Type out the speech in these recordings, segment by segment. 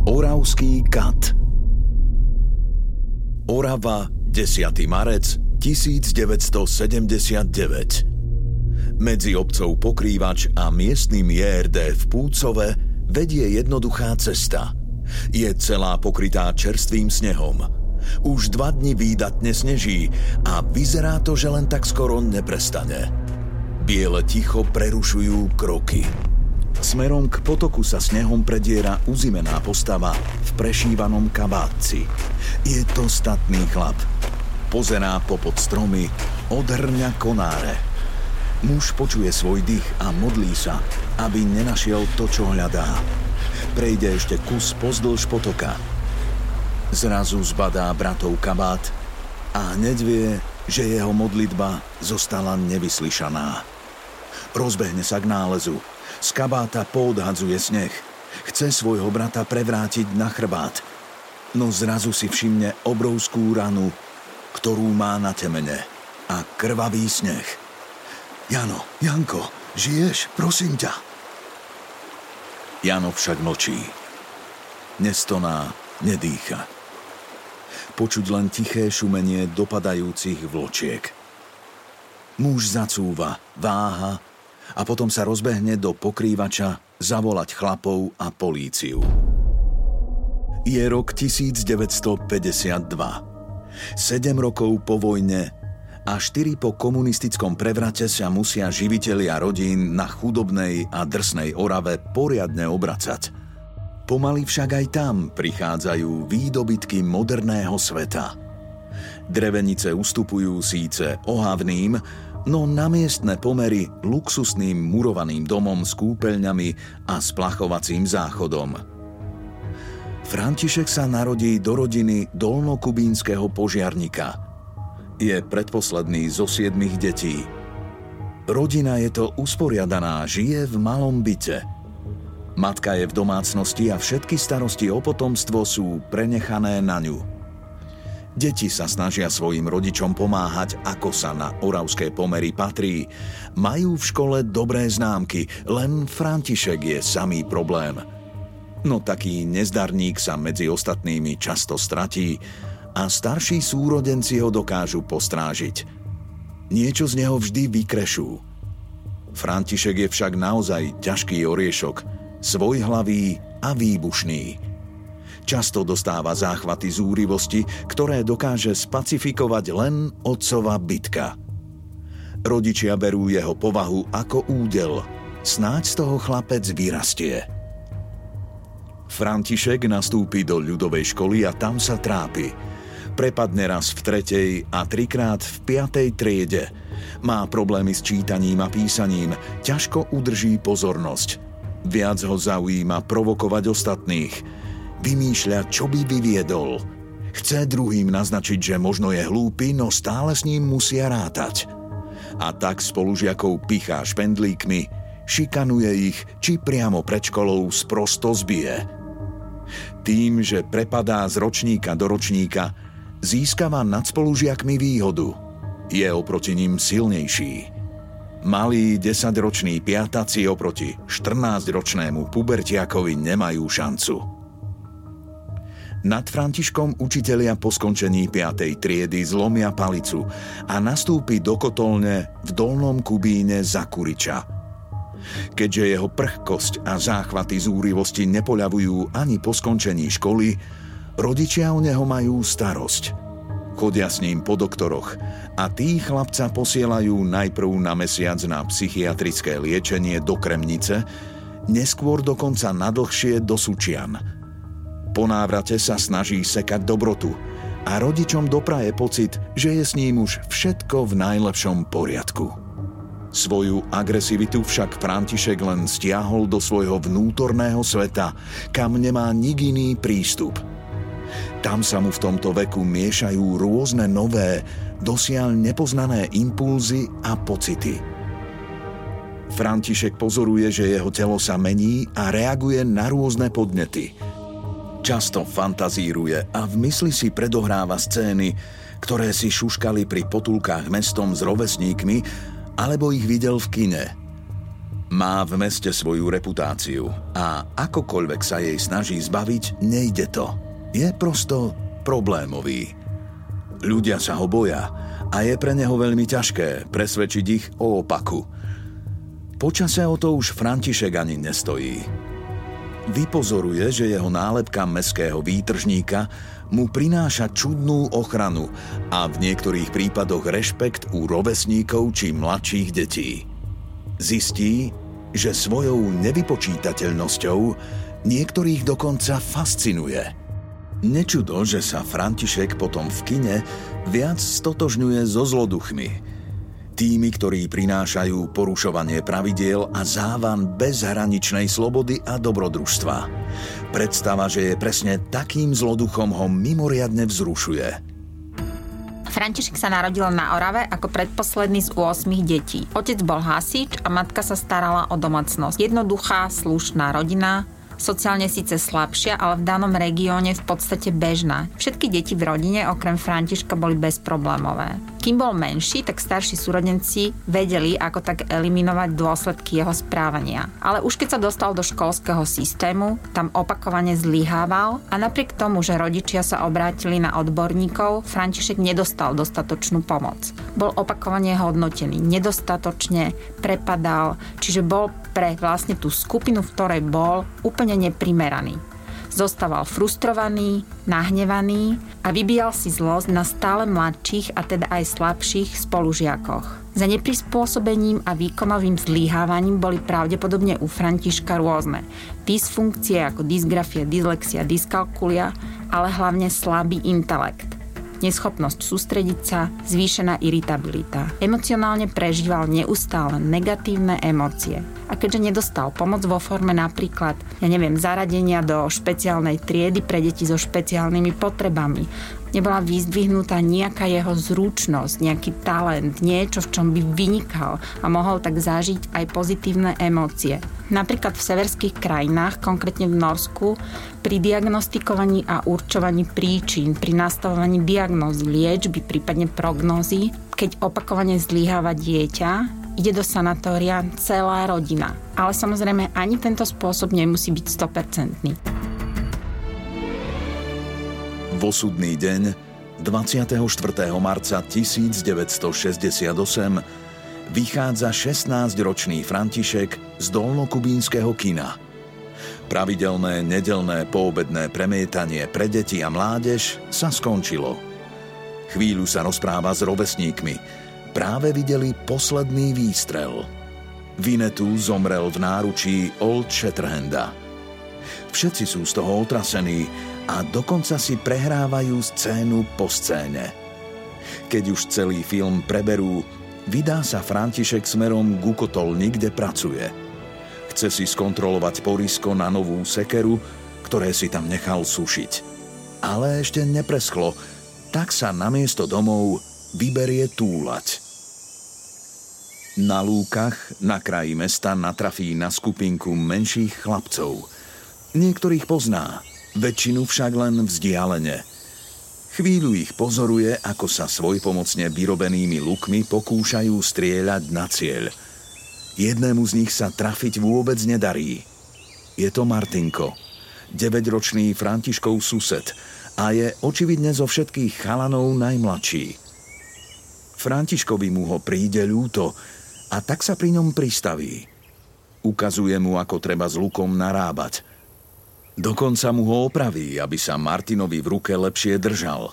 Oravský kat Orava, 10. marec 1979 Medzi obcov Pokrývač a miestnym JRD v Púcove vedie jednoduchá cesta. Je celá pokrytá čerstvým snehom. Už dva dni výdatne sneží a vyzerá to, že len tak skoro neprestane. Biele ticho prerušujú kroky. Smerom k potoku sa snehom prediera uzimená postava v prešívanom kabátci. Je to statný chlap. Pozerá popod stromy, odhrňa konáre. Muž počuje svoj dých a modlí sa, aby nenašiel to, čo hľadá. Prejde ešte kus pozdĺž potoka. Zrazu zbadá bratov kabát a hneď vie, že jeho modlitba zostala nevyslyšaná. Rozbehne sa k nálezu, z kabáta poodhadzuje sneh. Chce svojho brata prevrátiť na chrbát. No zrazu si všimne obrovskú ranu, ktorú má na temene. A krvavý sneh. Jano, Janko, žiješ? Prosím ťa. Jano však mlčí. Nestoná, nedýcha. Počuť len tiché šumenie dopadajúcich vločiek. Muž zacúva, váha a potom sa rozbehne do pokrývača zavolať chlapov a políciu. Je rok 1952. Sedem rokov po vojne a štyri po komunistickom prevrate sa musia živitelia rodín na chudobnej a drsnej Orave poriadne obracať. Pomaly však aj tam prichádzajú výdobytky moderného sveta. Drevenice ustupujú síce ohavným, no na miestne pomery luxusným murovaným domom s kúpeľňami a splachovacím záchodom. František sa narodí do rodiny dolnokubínskeho požiarnika. Je predposledný zo siedmých detí. Rodina je to usporiadaná, žije v malom byte. Matka je v domácnosti a všetky starosti o potomstvo sú prenechané na ňu. Deti sa snažia svojim rodičom pomáhať, ako sa na oravské pomery patrí. Majú v škole dobré známky, len František je samý problém. No taký nezdarník sa medzi ostatnými často stratí a starší súrodenci ho dokážu postrážiť. Niečo z neho vždy vykrešú. František je však naozaj ťažký oriešok, svojhlavý a výbušný – Často dostáva záchvaty zúrivosti, ktoré dokáže spacifikovať len otcova bitka. Rodičia berú jeho povahu ako údel. Snáď z toho chlapec vyrastie. František nastúpi do ľudovej školy a tam sa trápi. Prepadne raz v tretej a trikrát v piatej triede. Má problémy s čítaním a písaním, ťažko udrží pozornosť. Viac ho zaujíma provokovať ostatných – Vymýšľa, čo by vyviedol. Chce druhým naznačiť, že možno je hlúpy, no stále s ním musia rátať. A tak spolužiakov pichá špendlíkmi, šikanuje ich, či priamo pred školou sprosto zbije. Tým, že prepadá z ročníka do ročníka, získava nad spolužiakmi výhodu. Je oproti ním silnejší. Malí desaťroční piataci oproti 14-ročnému pubertiakovi nemajú šancu. Nad Františkom učitelia po skončení 5. triedy zlomia palicu a nastúpi do kotolne v dolnom Kubíne za Kuriča. Keďže jeho prchkosť a záchvaty zúrivosti nepoľavujú ani po skončení školy, rodičia o neho majú starosť. Chodia s ním po doktoroch a tí chlapca posielajú najprv na mesiac na psychiatrické liečenie do Kremnice, neskôr dokonca nadlhšie do Sučian. Po návrate sa snaží sekať dobrotu a rodičom dopraje pocit, že je s ním už všetko v najlepšom poriadku. Svoju agresivitu však František len stiahol do svojho vnútorného sveta, kam nemá nik iný prístup. Tam sa mu v tomto veku miešajú rôzne nové, dosiaľ nepoznané impulzy a pocity – František pozoruje, že jeho telo sa mení a reaguje na rôzne podnety. Často fantazíruje a v mysli si predohráva scény, ktoré si šuškali pri potulkách mestom s rovesníkmi alebo ich videl v kine. Má v meste svoju reputáciu a akokoľvek sa jej snaží zbaviť, nejde to. Je prosto problémový. Ľudia sa ho boja a je pre neho veľmi ťažké presvedčiť ich o opaku – Počase o to už František ani nestojí. Vypozoruje, že jeho nálepka meského výtržníka mu prináša čudnú ochranu a v niektorých prípadoch rešpekt u rovesníkov či mladších detí. Zistí, že svojou nevypočítateľnosťou niektorých dokonca fascinuje. Nečudo, že sa František potom v kine viac stotožňuje so zloduchmi – tými, ktorí prinášajú porušovanie pravidiel a závan bezhraničnej slobody a dobrodružstva. Predstava, že je presne takým zloduchom ho mimoriadne vzrušuje. František sa narodil na Orave ako predposledný z 8 detí. Otec bol hasič a matka sa starala o domacnosť. Jednoduchá, slušná rodina, sociálne síce slabšia, ale v danom regióne v podstate bežná. Všetky deti v rodine okrem Františka boli bezproblémové. Kým bol menší, tak starší súrodenci vedeli, ako tak eliminovať dôsledky jeho správania. Ale už keď sa dostal do školského systému, tam opakovane zlyhával a napriek tomu, že rodičia sa obrátili na odborníkov, František nedostal dostatočnú pomoc. Bol opakovane hodnotený, nedostatočne prepadal, čiže bol pre vlastne tú skupinu, v ktorej bol, úplne neprimeraný. Zostával frustrovaný, nahnevaný a vybíjal si zlosť na stále mladších a teda aj slabších spolužiakoch. Za neprispôsobením a výkonovým zlíhávaním boli pravdepodobne u Františka rôzne. Dysfunkcie ako dysgrafia, dyslexia, dyskalkulia, ale hlavne slabý intelekt neschopnosť sústrediť sa, zvýšená iritabilita. Emocionálne prežíval neustále negatívne emócie. A keďže nedostal pomoc vo forme napríklad, ja neviem, zaradenia do špeciálnej triedy pre deti so špeciálnymi potrebami, nebola vyzdvihnutá nejaká jeho zručnosť, nejaký talent, niečo, v čom by vynikal a mohol tak zažiť aj pozitívne emócie. Napríklad v severských krajinách, konkrétne v Norsku, pri diagnostikovaní a určovaní príčin, pri nastavovaní diagnózy, liečby, prípadne prognózy, keď opakovane zlyháva dieťa, ide do sanatória celá rodina. Ale samozrejme ani tento spôsob nemusí byť 100%. V osudný deň 24. marca 1968 vychádza 16-ročný František z dolnokubínskeho kina. Pravidelné nedelné poobedné premietanie pre deti a mládež sa skončilo. Chvíľu sa rozpráva s rovesníkmi. Práve videli posledný výstrel. Vinetu zomrel v náručí Old Shatterhanda. Všetci sú z toho otrasení, a dokonca si prehrávajú scénu po scéne. Keď už celý film preberú, vydá sa František smerom k ukotolni, pracuje. Chce si skontrolovať porisko na novú sekeru, ktoré si tam nechal sušiť. Ale ešte nepreschlo, tak sa namiesto domov vyberie túlať. Na lúkach na kraji mesta natrafí na skupinku menších chlapcov. Niektorých pozná, väčšinu však len vzdialene. Chvíľu ich pozoruje, ako sa svojpomocne vyrobenými lukmi pokúšajú strieľať na cieľ. Jednému z nich sa trafiť vôbec nedarí. Je to Martinko, 9-ročný Františkov sused a je očividne zo všetkých chalanov najmladší. Františkovi mu ho príde ľúto a tak sa pri ňom pristaví. Ukazuje mu, ako treba s lukom narábať. Dokonca mu ho opraví, aby sa Martinovi v ruke lepšie držal.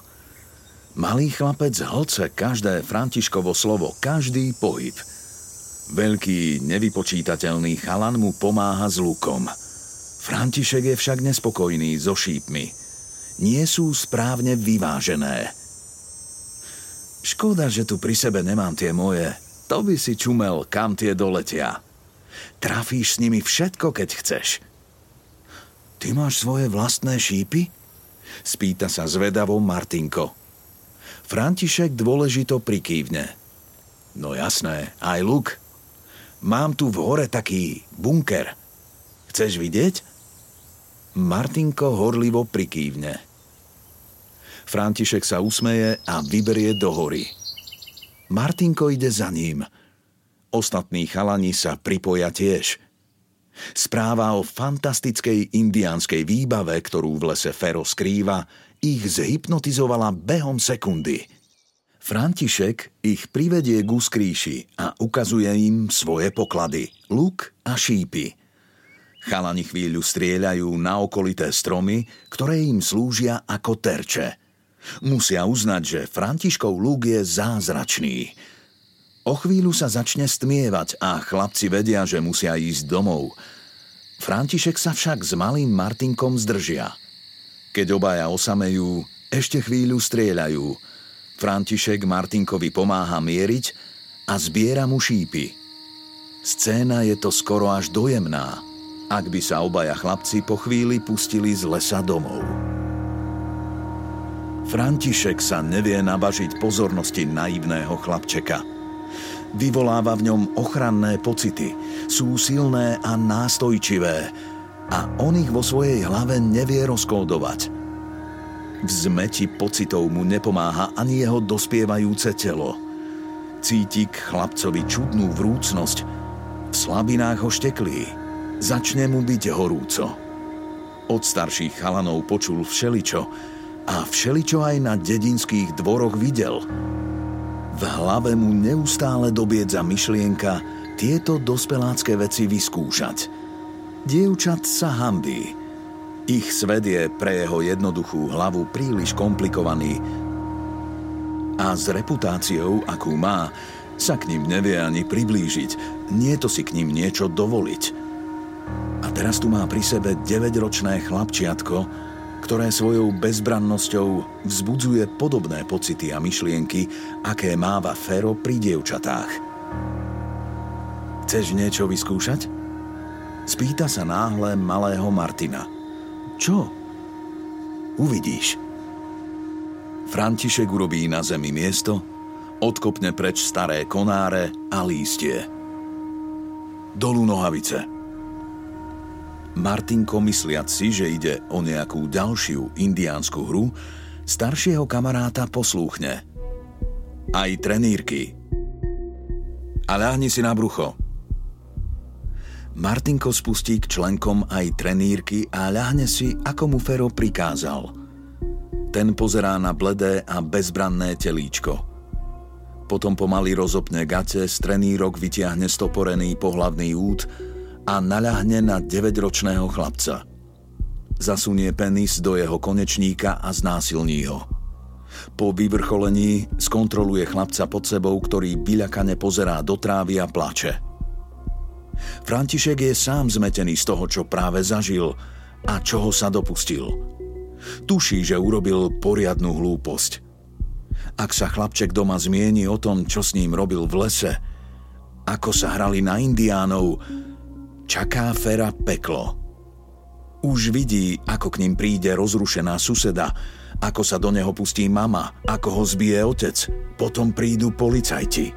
Malý chlapec hlce každé Františkovo slovo, každý pohyb. Veľký, nevypočítateľný chalan mu pomáha s lukom. František je však nespokojný so šípmi. Nie sú správne vyvážené. Škoda, že tu pri sebe nemám tie moje. To by si čumel, kam tie doletia. Trafíš s nimi všetko, keď chceš. Ty máš svoje vlastné šípy? Spýta sa zvedavo Martinko. František dôležito prikývne. No jasné, aj luk. Mám tu v hore taký bunker. Chceš vidieť? Martinko horlivo prikývne. František sa usmeje a vyberie do hory. Martinko ide za ním – Ostatní chalani sa pripoja tiež. Správa o fantastickej indiánskej výbave, ktorú v lese Fero skrýva, ich zhypnotizovala behom sekundy. František ich privedie k úskríši a ukazuje im svoje poklady, luk a šípy. Chalani chvíľu strieľajú na okolité stromy, ktoré im slúžia ako terče. Musia uznať, že Františkov lúk je zázračný – O chvíľu sa začne stmievať a chlapci vedia, že musia ísť domov. František sa však s malým Martinkom zdržia. Keď obaja osamejú, ešte chvíľu strieľajú. František Martinkovi pomáha mieriť a zbiera mu šípy. Scéna je to skoro až dojemná, ak by sa obaja chlapci po chvíli pustili z lesa domov. František sa nevie nabažiť pozornosti naivného chlapčeka – Vyvoláva v ňom ochranné pocity. Sú silné a nástojčivé a on ich vo svojej hlave nevie rozkódovať. V zmeti pocitov mu nepomáha ani jeho dospievajúce telo. Cíti k chlapcovi čudnú vrúcnosť. V slabinách ho šteklí. Začne mu byť horúco. Od starších chalanov počul všeličo a všeličo aj na dedinských dvoroch videl – v hlave mu neustále dobiedza myšlienka tieto dospelácké veci vyskúšať. Dievčat sa hambí. Ich svet je pre jeho jednoduchú hlavu príliš komplikovaný a s reputáciou, akú má, sa k ním nevie ani priblížiť. Nie to si k ním niečo dovoliť. A teraz tu má pri sebe 9-ročné chlapčiatko, ktoré svojou bezbrannosťou vzbudzuje podobné pocity a myšlienky, aké máva Fero pri dievčatách. Chceš niečo vyskúšať? Spýta sa náhle malého Martina. Čo? Uvidíš. František urobí na zemi miesto, odkopne preč staré konáre a lístie. Dolu nohavice – Martinko mysliac si, že ide o nejakú ďalšiu indiánsku hru, staršieho kamaráta poslúchne. Aj trenírky. A ľahni si na brucho. Martinko spustí k členkom aj trenírky a ľahne si, ako mu Fero prikázal. Ten pozerá na bledé a bezbranné telíčko. Potom pomaly rozopne gate, z trenírok vytiahne stoporený pohlavný út a naľahne na 9-ročného chlapca. Zasunie penis do jeho konečníka a znásilní ho. Po vyvrcholení skontroluje chlapca pod sebou, ktorý byľakane pozerá do trávy a plače. František je sám zmetený z toho, čo práve zažil a čoho sa dopustil. Tuší, že urobil poriadnu hlúposť. Ak sa chlapček doma zmieni o tom, čo s ním robil v lese, ako sa hrali na indiánov, čaká Fera peklo. Už vidí, ako k ním príde rozrušená suseda, ako sa do neho pustí mama, ako ho zbije otec, potom prídu policajti.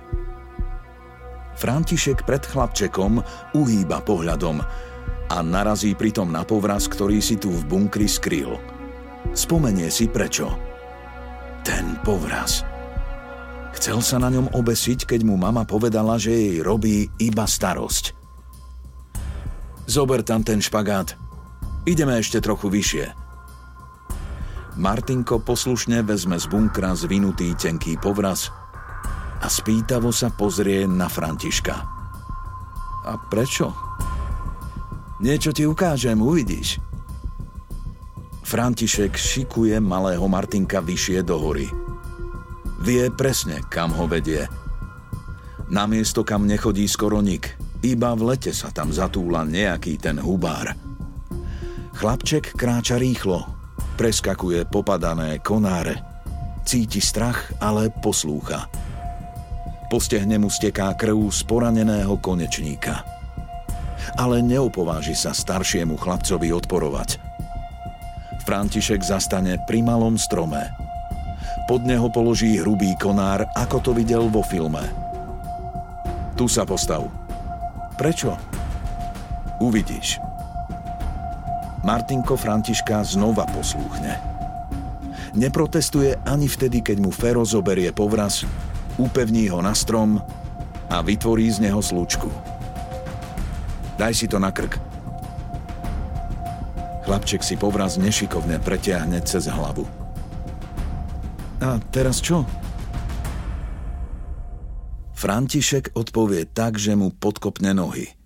František pred chlapčekom uhýba pohľadom a narazí pritom na povraz, ktorý si tu v bunkri skryl. Spomenie si prečo. Ten povraz. Chcel sa na ňom obesiť, keď mu mama povedala, že jej robí iba starosť. Zober tam ten špagát. Ideme ešte trochu vyššie. Martinko poslušne vezme z bunkra zvinutý tenký povraz a spýtavo sa pozrie na Františka. A prečo? Niečo ti ukážem, uvidíš. František šikuje malého Martinka vyššie do hory. Vie presne, kam ho vedie. Na miesto, kam nechodí skoro nik. Iba v lete sa tam zatúla nejaký ten hubár. Chlapček kráča rýchlo, preskakuje popadané konáre. Cíti strach, ale poslúcha. Po mu steká krv z poraneného konečníka. Ale neopováži sa staršiemu chlapcovi odporovať. František zastane pri malom strome. Pod neho položí hrubý konár, ako to videl vo filme. Tu sa postav. Prečo? Uvidíš. Martinko Františka znova poslúchne. Neprotestuje ani vtedy, keď mu Fero zoberie povraz, upevní ho na strom a vytvorí z neho slučku. Daj si to na krk. Chlapček si povraz nešikovne pretiahne cez hlavu. A teraz čo? František odpovie tak, že mu podkopne nohy –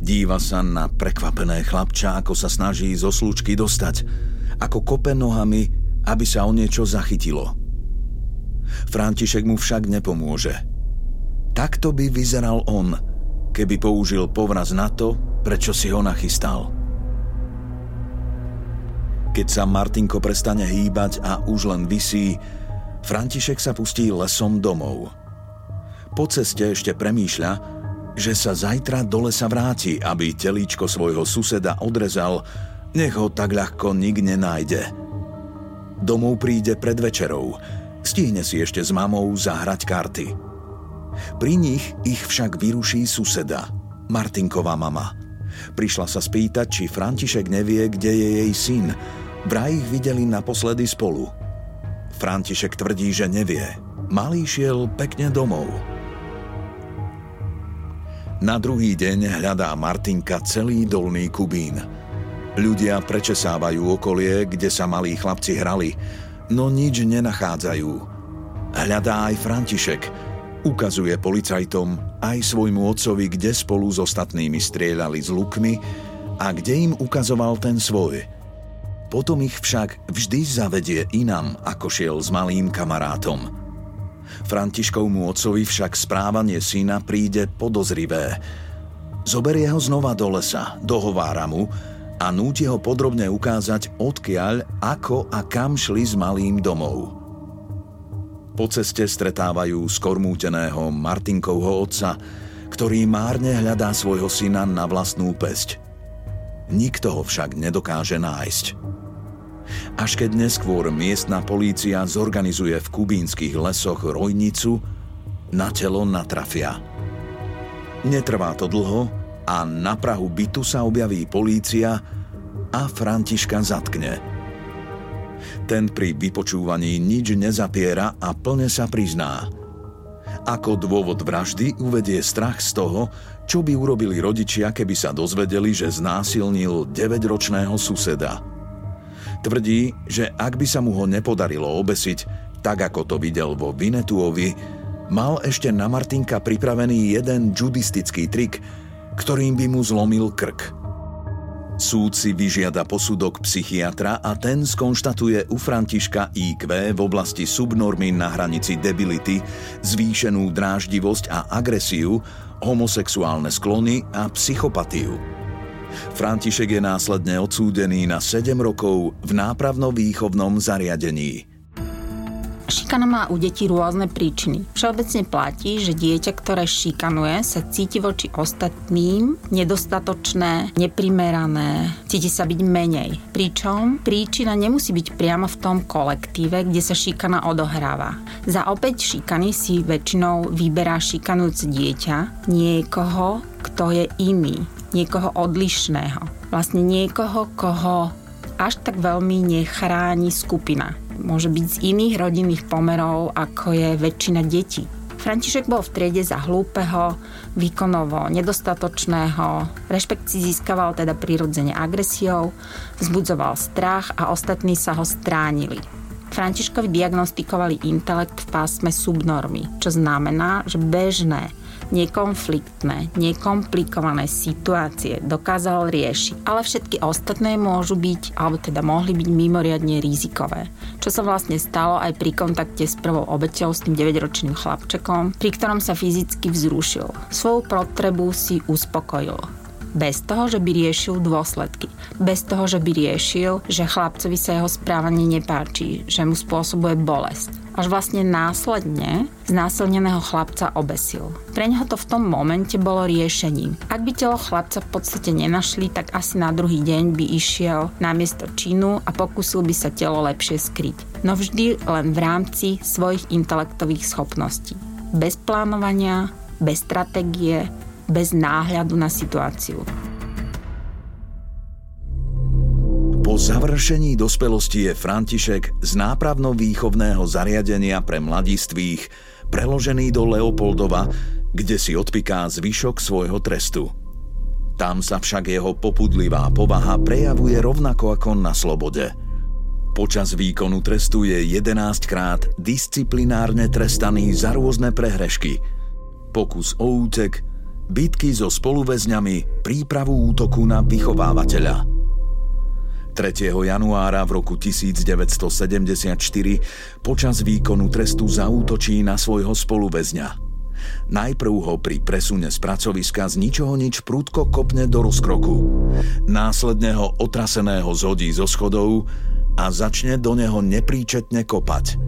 Díva sa na prekvapené chlapča, ako sa snaží zo slučky dostať, ako kope nohami, aby sa o niečo zachytilo. František mu však nepomôže. Takto by vyzeral on, keby použil povraz na to, prečo si ho nachystal. Keď sa Martinko prestane hýbať a už len visí, František sa pustí lesom domov. Po ceste ešte premýšľa, že sa zajtra do lesa vráti, aby telíčko svojho suseda odrezal, nech ho tak ľahko nik nenájde. Domov príde pred večerou, stihne si ešte s mamou zahrať karty. Pri nich ich však vyruší suseda, Martinková mama. Prišla sa spýtať, či František nevie, kde je jej syn. Vraj ich videli naposledy spolu. František tvrdí, že nevie. Malý šiel pekne domov. Na druhý deň hľadá Martinka celý dolný Kubín. Ľudia prečesávajú okolie, kde sa malí chlapci hrali, no nič nenachádzajú. Hľadá aj František. Ukazuje policajtom aj svojmu otcovi, kde spolu s ostatnými strieľali s lukmi a kde im ukazoval ten svoj. Potom ich však vždy zavedie inam, ako šiel s malým kamarátom – Františkovmu otcovi však správanie syna príde podozrivé. Zoberie ho znova do lesa, dohovára mu a núti ho podrobne ukázať, odkiaľ, ako a kam šli s malým domov. Po ceste stretávajú skormúteného Martinkovho otca, ktorý márne hľadá svojho syna na vlastnú pesť. Nikto ho však nedokáže nájsť až keď neskôr miestna polícia zorganizuje v kubínskych lesoch rojnicu, na telo natrafia. Netrvá to dlho a na Prahu bytu sa objaví polícia a Františka zatkne. Ten pri vypočúvaní nič nezapiera a plne sa prizná. Ako dôvod vraždy uvedie strach z toho, čo by urobili rodičia, keby sa dozvedeli, že znásilnil 9-ročného suseda – Tvrdí, že ak by sa mu ho nepodarilo obesiť, tak ako to videl vo Vinetuovi, mal ešte na Martinka pripravený jeden judistický trik, ktorým by mu zlomil krk. Súd si vyžiada posudok psychiatra a ten skonštatuje u Františka IQ v oblasti subnormy na hranici debility, zvýšenú dráždivosť a agresiu, homosexuálne sklony a psychopatiu. František je následne odsúdený na 7 rokov v nápravno-výchovnom zariadení. Šikana má u detí rôzne príčiny. Všeobecne platí, že dieťa, ktoré šikanuje, sa cíti voči ostatným nedostatočné, neprimerané, cíti sa byť menej. Pričom príčina nemusí byť priamo v tom kolektíve, kde sa šikana odohráva. Za opäť šikany si väčšinou vyberá šikanujúce dieťa niekoho, kto je iný, niekoho odlišného. Vlastne niekoho, koho až tak veľmi nechráni skupina. Môže byť z iných rodinných pomerov, ako je väčšina detí. František bol v triede za hlúpeho, výkonovo nedostatočného, rešpekt si získaval teda prirodzene agresiou, vzbudzoval strach a ostatní sa ho stránili. Františkovi diagnostikovali intelekt v pásme subnormy, čo znamená, že bežné, nekonfliktné, nekomplikované situácie dokázal riešiť, ale všetky ostatné môžu byť, alebo teda mohli byť mimoriadne rizikové. Čo sa vlastne stalo aj pri kontakte s prvou obeťou, s tým 9-ročným chlapčekom, pri ktorom sa fyzicky vzrušil. Svoju potrebu si uspokojil bez toho, že by riešil dôsledky. Bez toho, že by riešil, že chlapcovi sa jeho správanie nepáči, že mu spôsobuje bolesť. Až vlastne následne znásilneného chlapca obesil. Pre neho to v tom momente bolo riešením. Ak by telo chlapca v podstate nenašli, tak asi na druhý deň by išiel na miesto činu a pokúsil by sa telo lepšie skryť. No vždy len v rámci svojich intelektových schopností. Bez plánovania, bez stratégie, bez náhľadu na situáciu. Završení dospelosti je František z nápravno-výchovného zariadenia pre mladistvých preložený do Leopoldova, kde si odpiká zvyšok svojho trestu. Tam sa však jeho popudlivá povaha prejavuje rovnako ako na slobode. Počas výkonu trestu je 11 krát disciplinárne trestaný za rôzne prehrešky. Pokus o útek, bitky so spoluväzňami, prípravu útoku na vychovávateľa. 3. januára v roku 1974 počas výkonu trestu zaútočí na svojho spoluväzňa. Najprv ho pri presune z pracoviska z ničoho nič prúdko kopne do rozkroku. Následne ho otraseného zhodí zo schodov a začne do neho nepríčetne kopať.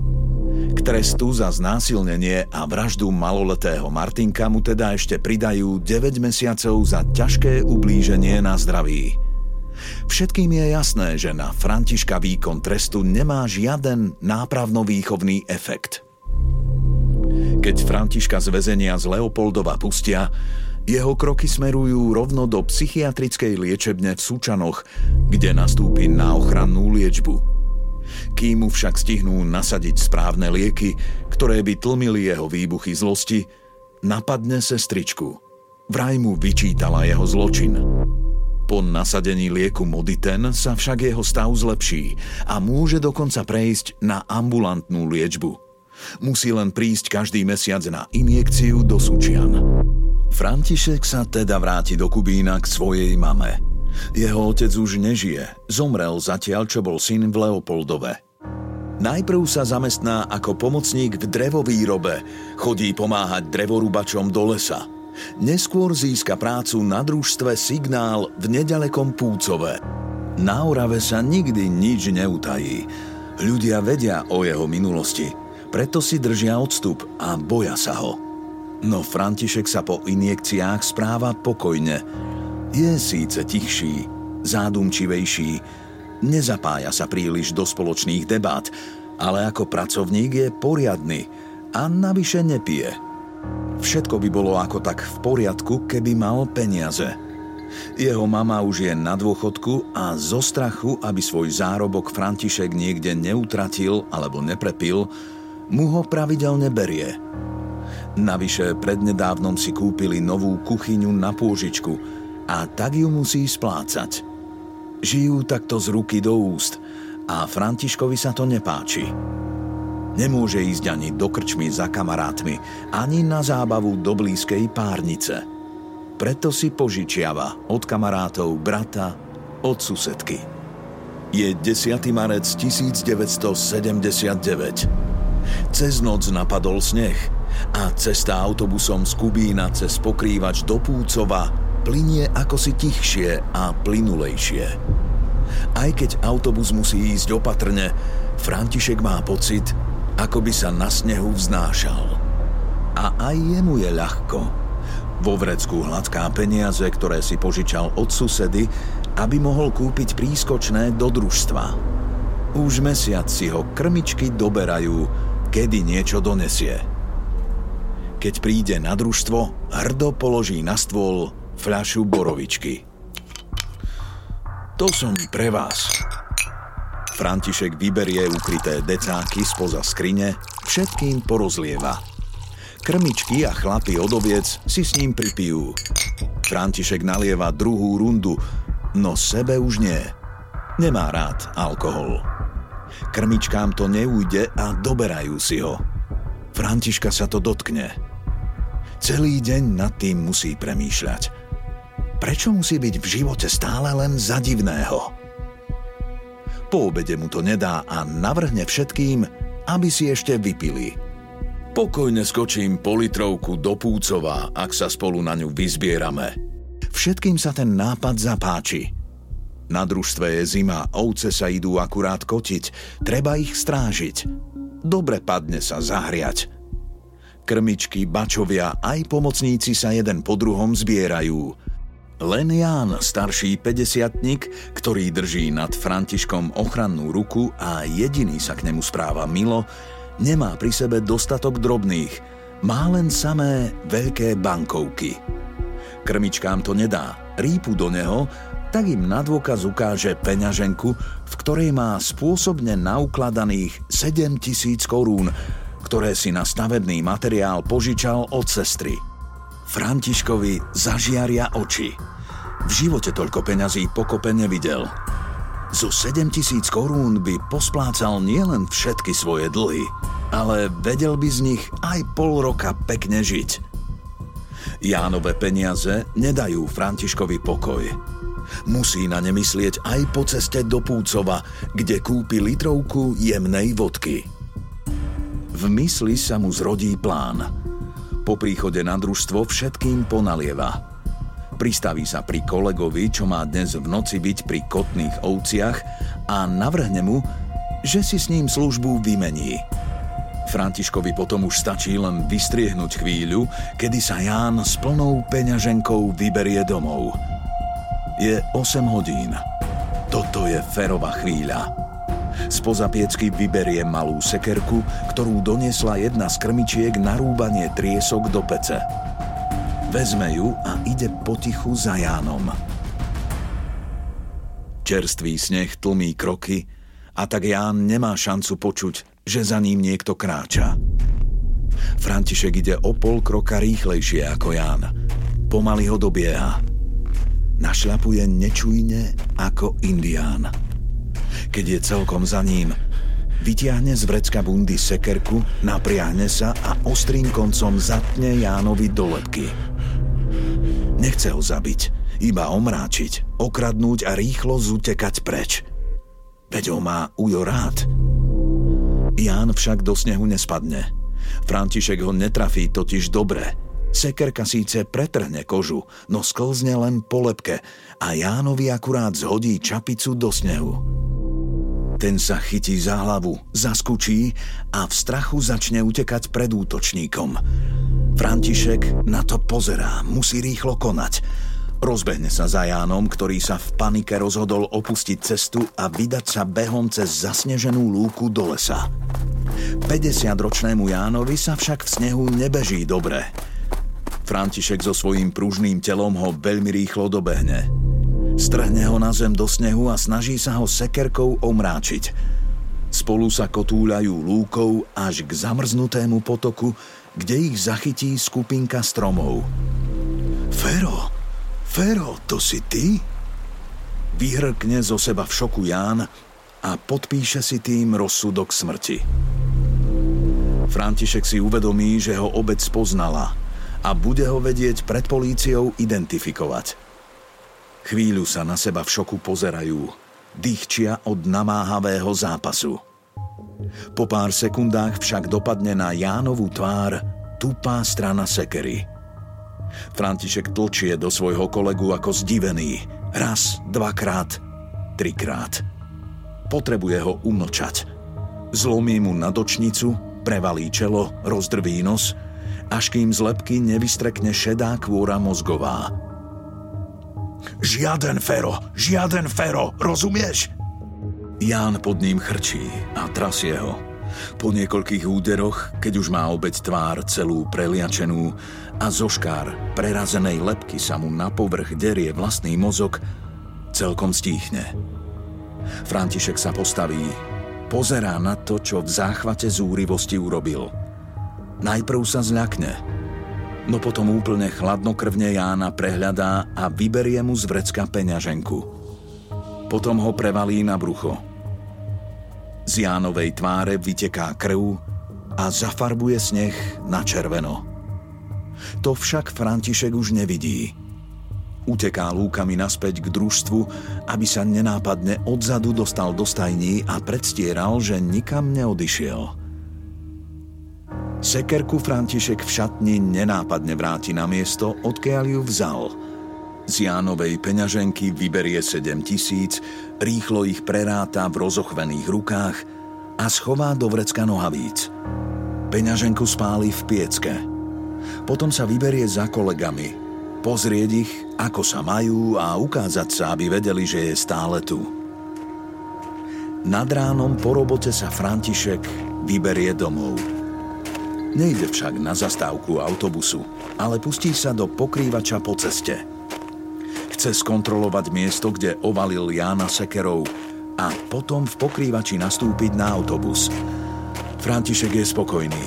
K trestu za znásilnenie a vraždu maloletého Martinka mu teda ešte pridajú 9 mesiacov za ťažké ublíženie na zdraví. Všetkým je jasné, že na Františka výkon trestu nemá žiaden nápravno-výchovný efekt. Keď Františka z väzenia z Leopoldova pustia, jeho kroky smerujú rovno do psychiatrickej liečebne v Sučanoch, kde nastúpi na ochrannú liečbu – kým mu však stihnú nasadiť správne lieky, ktoré by tlmili jeho výbuchy zlosti, napadne sestričku. Vraj mu vyčítala jeho zločin. Po nasadení lieku Moditen sa však jeho stav zlepší a môže dokonca prejsť na ambulantnú liečbu. Musí len prísť každý mesiac na injekciu do Sučian. František sa teda vráti do Kubína k svojej mame – jeho otec už nežije, zomrel zatiaľ, čo bol syn v Leopoldove. Najprv sa zamestná ako pomocník v drevovýrobe, chodí pomáhať drevorúbačom do lesa. Neskôr získa prácu na družstve Signál v nedalekom Púcove. Na Orave sa nikdy nič neutají. Ľudia vedia o jeho minulosti, preto si držia odstup a boja sa ho. No František sa po injekciách správa pokojne, je síce tichší, zádumčivejší, nezapája sa príliš do spoločných debát, ale ako pracovník je poriadny a navyše nepije. Všetko by bolo ako tak v poriadku, keby mal peniaze. Jeho mama už je na dôchodku a zo strachu, aby svoj zárobok František niekde neutratil alebo neprepil, mu ho pravidelne berie. Navyše prednedávnom si kúpili novú kuchyňu na pôžičku – a tak ju musí splácať. Žijú takto z ruky do úst a Františkovi sa to nepáči. Nemôže ísť ani do krčmy za kamarátmi, ani na zábavu do blízkej párnice. Preto si požičiava od kamarátov brata, od susedky. Je 10. marec 1979. Cez noc napadol sneh a cesta autobusom z Kubína cez pokrývač do Púcova plinie ako si tichšie a plynulejšie. Aj keď autobus musí ísť opatrne, František má pocit, ako by sa na snehu vznášal. A aj jemu je ľahko. Vo vrecku hladká peniaze, ktoré si požičal od susedy, aby mohol kúpiť prískočné do družstva. Už mesiac si ho krmičky doberajú, kedy niečo donesie. Keď príde na družstvo, hrdo položí na stôl fľašu borovičky. To som pre vás. František vyberie ukryté decáky spoza skrine, všetkým porozlieva. Krmičky a chlapi od oviec si s ním pripijú. František nalieva druhú rundu, no sebe už nie. Nemá rád alkohol. Krmičkám to neújde a doberajú si ho. Františka sa to dotkne. Celý deň nad tým musí premýšľať. Prečo musí byť v živote stále len za divného? Po obede mu to nedá a navrhne všetkým, aby si ešte vypili. Pokojne skočím po litrovku do Púcova, ak sa spolu na ňu vyzbierame. Všetkým sa ten nápad zapáči. Na družstve je zima, ovce sa idú akurát kotiť, treba ich strážiť. Dobre padne sa zahriať. Krmičky, bačovia aj pomocníci sa jeden po druhom zbierajú. Len Ján, starší 50 ktorý drží nad Františkom ochrannú ruku a jediný sa k nemu správa milo, Nemá pri sebe dostatok drobných, má len samé veľké bankovky. Krmičkám to nedá, rýpu do neho, tak im na dôkaz ukáže peňaženku, v ktorej má spôsobne naukladaných 7 tisíc korún, ktoré si na stavebný materiál požičal od sestry. Františkovi zažiaria oči. V živote toľko peňazí pokope nevidel. Zo 7 tisíc korún by posplácal nielen všetky svoje dlhy, ale vedel by z nich aj pol roka pekne žiť. Jánové peniaze nedajú Františkovi pokoj. Musí na ne myslieť aj po ceste do Púcova, kde kúpi litrovku jemnej vodky. V mysli sa mu zrodí plán. Po príchode na družstvo všetkým ponalieva – pristaví sa pri kolegovi, čo má dnes v noci byť pri kotných ovciach a navrhne mu, že si s ním službu vymení. Františkovi potom už stačí len vystriehnúť chvíľu, kedy sa Ján s plnou peňaženkou vyberie domov. Je 8 hodín. Toto je ferová chvíľa. Spoza piecky vyberie malú sekerku, ktorú doniesla jedna z krmičiek na rúbanie triesok do pece. Vezme ju a ide potichu za Jánom. Čerstvý sneh tlmí kroky a tak Ján nemá šancu počuť, že za ním niekto kráča. František ide o pol kroka rýchlejšie ako Ján. Pomaly ho dobieha. Našľapuje nečujne ako indián. Keď je celkom za ním, vytiahne z vrecka bundy sekerku, napriahne sa a ostrým koncom zatne Jánovi do lepky. Nechce ho zabiť, iba omráčiť, okradnúť a rýchlo zutekať preč. Veď ho má Ujo rád. Ján však do snehu nespadne. František ho netrafí totiž dobre. Sekerka síce pretrhne kožu, no sklzne len po lepke a Jánovi akurát zhodí čapicu do snehu. Ten sa chytí za hlavu, zaskučí a v strachu začne utekať pred útočníkom. František na to pozerá, musí rýchlo konať. Rozbehne sa za Jánom, ktorý sa v panike rozhodol opustiť cestu a vydať sa behom cez zasneženú lúku do lesa. 50-ročnému Jánovi sa však v snehu nebeží dobre. František so svojím pružným telom ho veľmi rýchlo dobehne. Strhne ho na zem do snehu a snaží sa ho sekerkou omráčiť. Spolu sa kotúľajú lúkou až k zamrznutému potoku, kde ich zachytí skupinka stromov. Fero, Fero, to si ty? Vyhrkne zo seba v šoku Ján a podpíše si tým rozsudok smrti. František si uvedomí, že ho obec poznala a bude ho vedieť pred políciou identifikovať. Chvíľu sa na seba v šoku pozerajú, dýchčia od namáhavého zápasu. Po pár sekundách však dopadne na Jánovú tvár tupá strana sekery. František tlčie do svojho kolegu ako zdivený. Raz, dvakrát, trikrát. Potrebuje ho umlčať. Zlomí mu na dočnicu, prevalí čelo, rozdrví nos, až kým z lepky nevystrekne šedá kôra mozgová. Žiaden Fero, žiaden Fero, rozumieš? Ján pod ním chrčí a trasie ho. Po niekoľkých úderoch, keď už má obeď tvár celú preliačenú a zo škár prerazenej lepky sa mu na povrch derie vlastný mozog, celkom stíchne. František sa postaví, pozerá na to, čo v záchvate zúrivosti urobil. Najprv sa zľakne, no potom úplne chladnokrvne Jána prehľadá a vyberie mu z vrecka peňaženku. Potom ho prevalí na brucho. Z Jánovej tváre vyteká krv a zafarbuje sneh na červeno. To však František už nevidí. Uteká lúkami naspäť k družstvu, aby sa nenápadne odzadu dostal do stajní a predstieral, že nikam neodišiel. Sekerku František v šatni nenápadne vráti na miesto, odkiaľ ju vzal. Z Jánovej peňaženky vyberie 7 tisíc, rýchlo ich preráta v rozochvených rukách a schová do vrecka nohavíc. Peňaženku spáli v piecke. Potom sa vyberie za kolegami, pozrieť ich, ako sa majú a ukázať sa, aby vedeli, že je stále tu. Nad ránom po robote sa František vyberie domov. Nejde však na zastávku autobusu, ale pustí sa do pokrývača po ceste. Chce skontrolovať miesto, kde ovalil Jána Sekerov a potom v pokrývači nastúpiť na autobus. František je spokojný.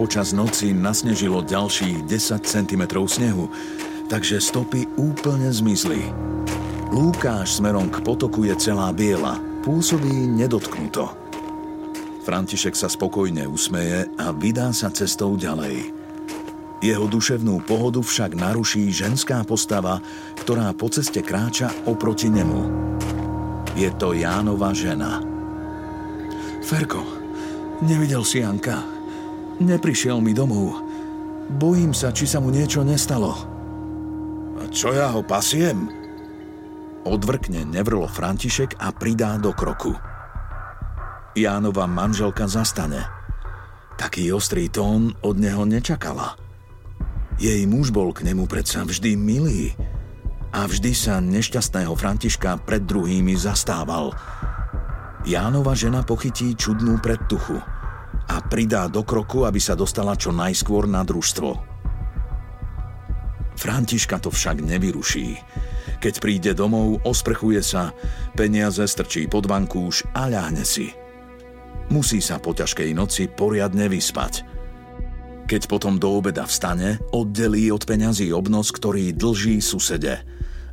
Počas noci nasnežilo ďalších 10 cm snehu, takže stopy úplne zmizli. Lúkáš smerom k potoku je celá biela, pôsobí nedotknuto. František sa spokojne usmeje a vydá sa cestou ďalej. Jeho duševnú pohodu však naruší ženská postava, ktorá po ceste kráča oproti nemu. Je to Jánova žena. Ferko, nevidel si Janka. Neprišiel mi domov. Bojím sa, či sa mu niečo nestalo. A čo ja ho pasiem? Odvrkne nevrlo František a pridá do kroku. Jánova manželka zastane. Taký ostrý tón od neho nečakala. Jej muž bol k nemu predsa vždy milý a vždy sa nešťastného Františka pred druhými zastával. Jánova žena pochytí čudnú predtuchu a pridá do kroku, aby sa dostala čo najskôr na družstvo. Františka to však nevyruší. Keď príde domov, osprchuje sa, peniaze strčí pod vankúš a ľahne si – Musí sa po ťažkej noci poriadne vyspať. Keď potom do obeda vstane, oddelí od peňazí obnos, ktorý dlží susede.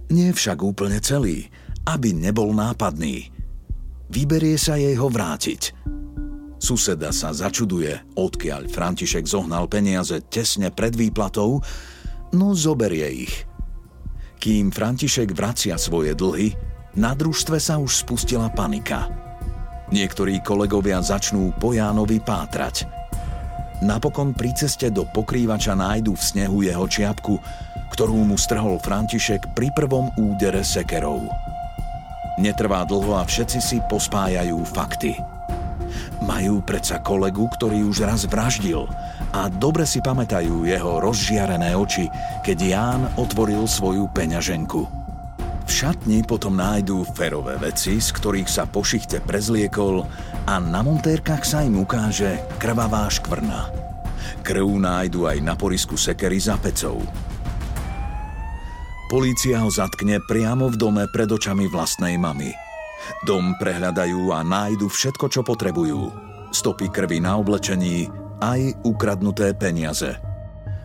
Nie však úplne celý, aby nebol nápadný. Vyberie sa jej ho vrátiť. Suseda sa začuduje, odkiaľ František zohnal peniaze tesne pred výplatou, no zoberie ich. Kým František vracia svoje dlhy, na družstve sa už spustila panika – Niektorí kolegovia začnú po Jánovi pátrať. Napokon pri ceste do pokrývača nájdu v snehu jeho čiapku, ktorú mu strhol František pri prvom údere sekerov. Netrvá dlho a všetci si pospájajú fakty. Majú predsa kolegu, ktorý už raz vraždil a dobre si pamätajú jeho rozžiarené oči, keď Ján otvoril svoju peňaženku. V šatni potom nájdú ferové veci, z ktorých sa po šichte prezliekol a na montérkach sa im ukáže krvavá škvrna. Krv nájdu aj na porisku sekery za pecou. Polícia ho zatkne priamo v dome pred očami vlastnej mamy. Dom prehľadajú a nájdu všetko, čo potrebujú. Stopy krvi na oblečení, aj ukradnuté peniaze.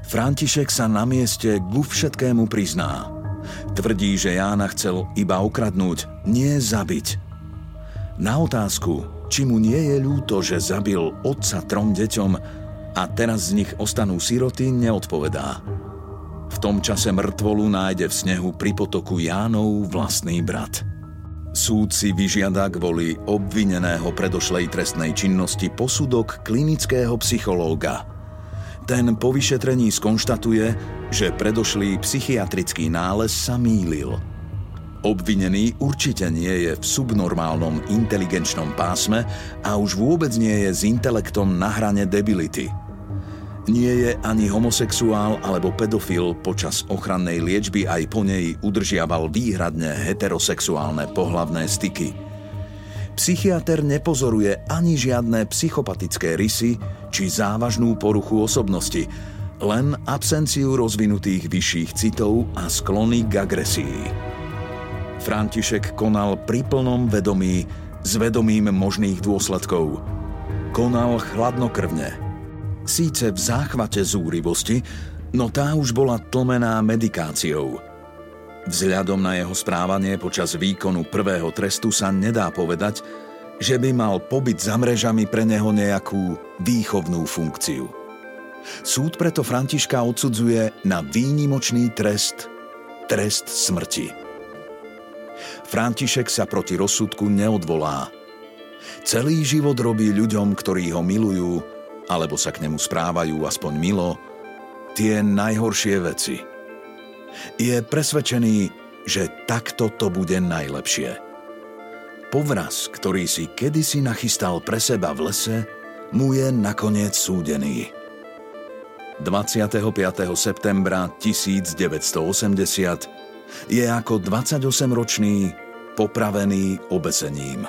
František sa na mieste ku všetkému prizná – Tvrdí, že Jána chcel iba okradnúť, nie zabiť. Na otázku, či mu nie je ľúto, že zabil otca trom deťom a teraz z nich ostanú siroty, neodpovedá. V tom čase mŕtvolu nájde v snehu pri potoku Jánov vlastný brat. Súd si vyžiada kvôli obvineného predošlej trestnej činnosti posudok klinického psychológa – ten po vyšetrení skonštatuje, že predošlý psychiatrický nález sa mýlil. Obvinený určite nie je v subnormálnom inteligenčnom pásme a už vôbec nie je s intelektom na hrane debility. Nie je ani homosexuál alebo pedofil počas ochrannej liečby aj po nej udržiaval výhradne heterosexuálne pohlavné styky – Psychiatr nepozoruje ani žiadne psychopatické rysy či závažnú poruchu osobnosti, len absenciu rozvinutých vyšších citov a sklony k agresii. František konal pri plnom vedomí s vedomím možných dôsledkov. Konal chladnokrvne. síce v záchvate zúrivosti, no tá už bola tlmená medikáciou. Vzhľadom na jeho správanie počas výkonu prvého trestu sa nedá povedať, že by mal pobyt za mrežami pre neho nejakú výchovnú funkciu. Súd preto Františka odsudzuje na výnimočný trest, trest smrti. František sa proti rozsudku neodvolá. Celý život robí ľuďom, ktorí ho milujú, alebo sa k nemu správajú aspoň milo, tie najhoršie veci. Je presvedčený, že takto to bude najlepšie. Povraz, ktorý si kedysi nachystal pre seba v lese, mu je nakoniec súdený. 25. septembra 1980 je ako 28-ročný popravený obesením.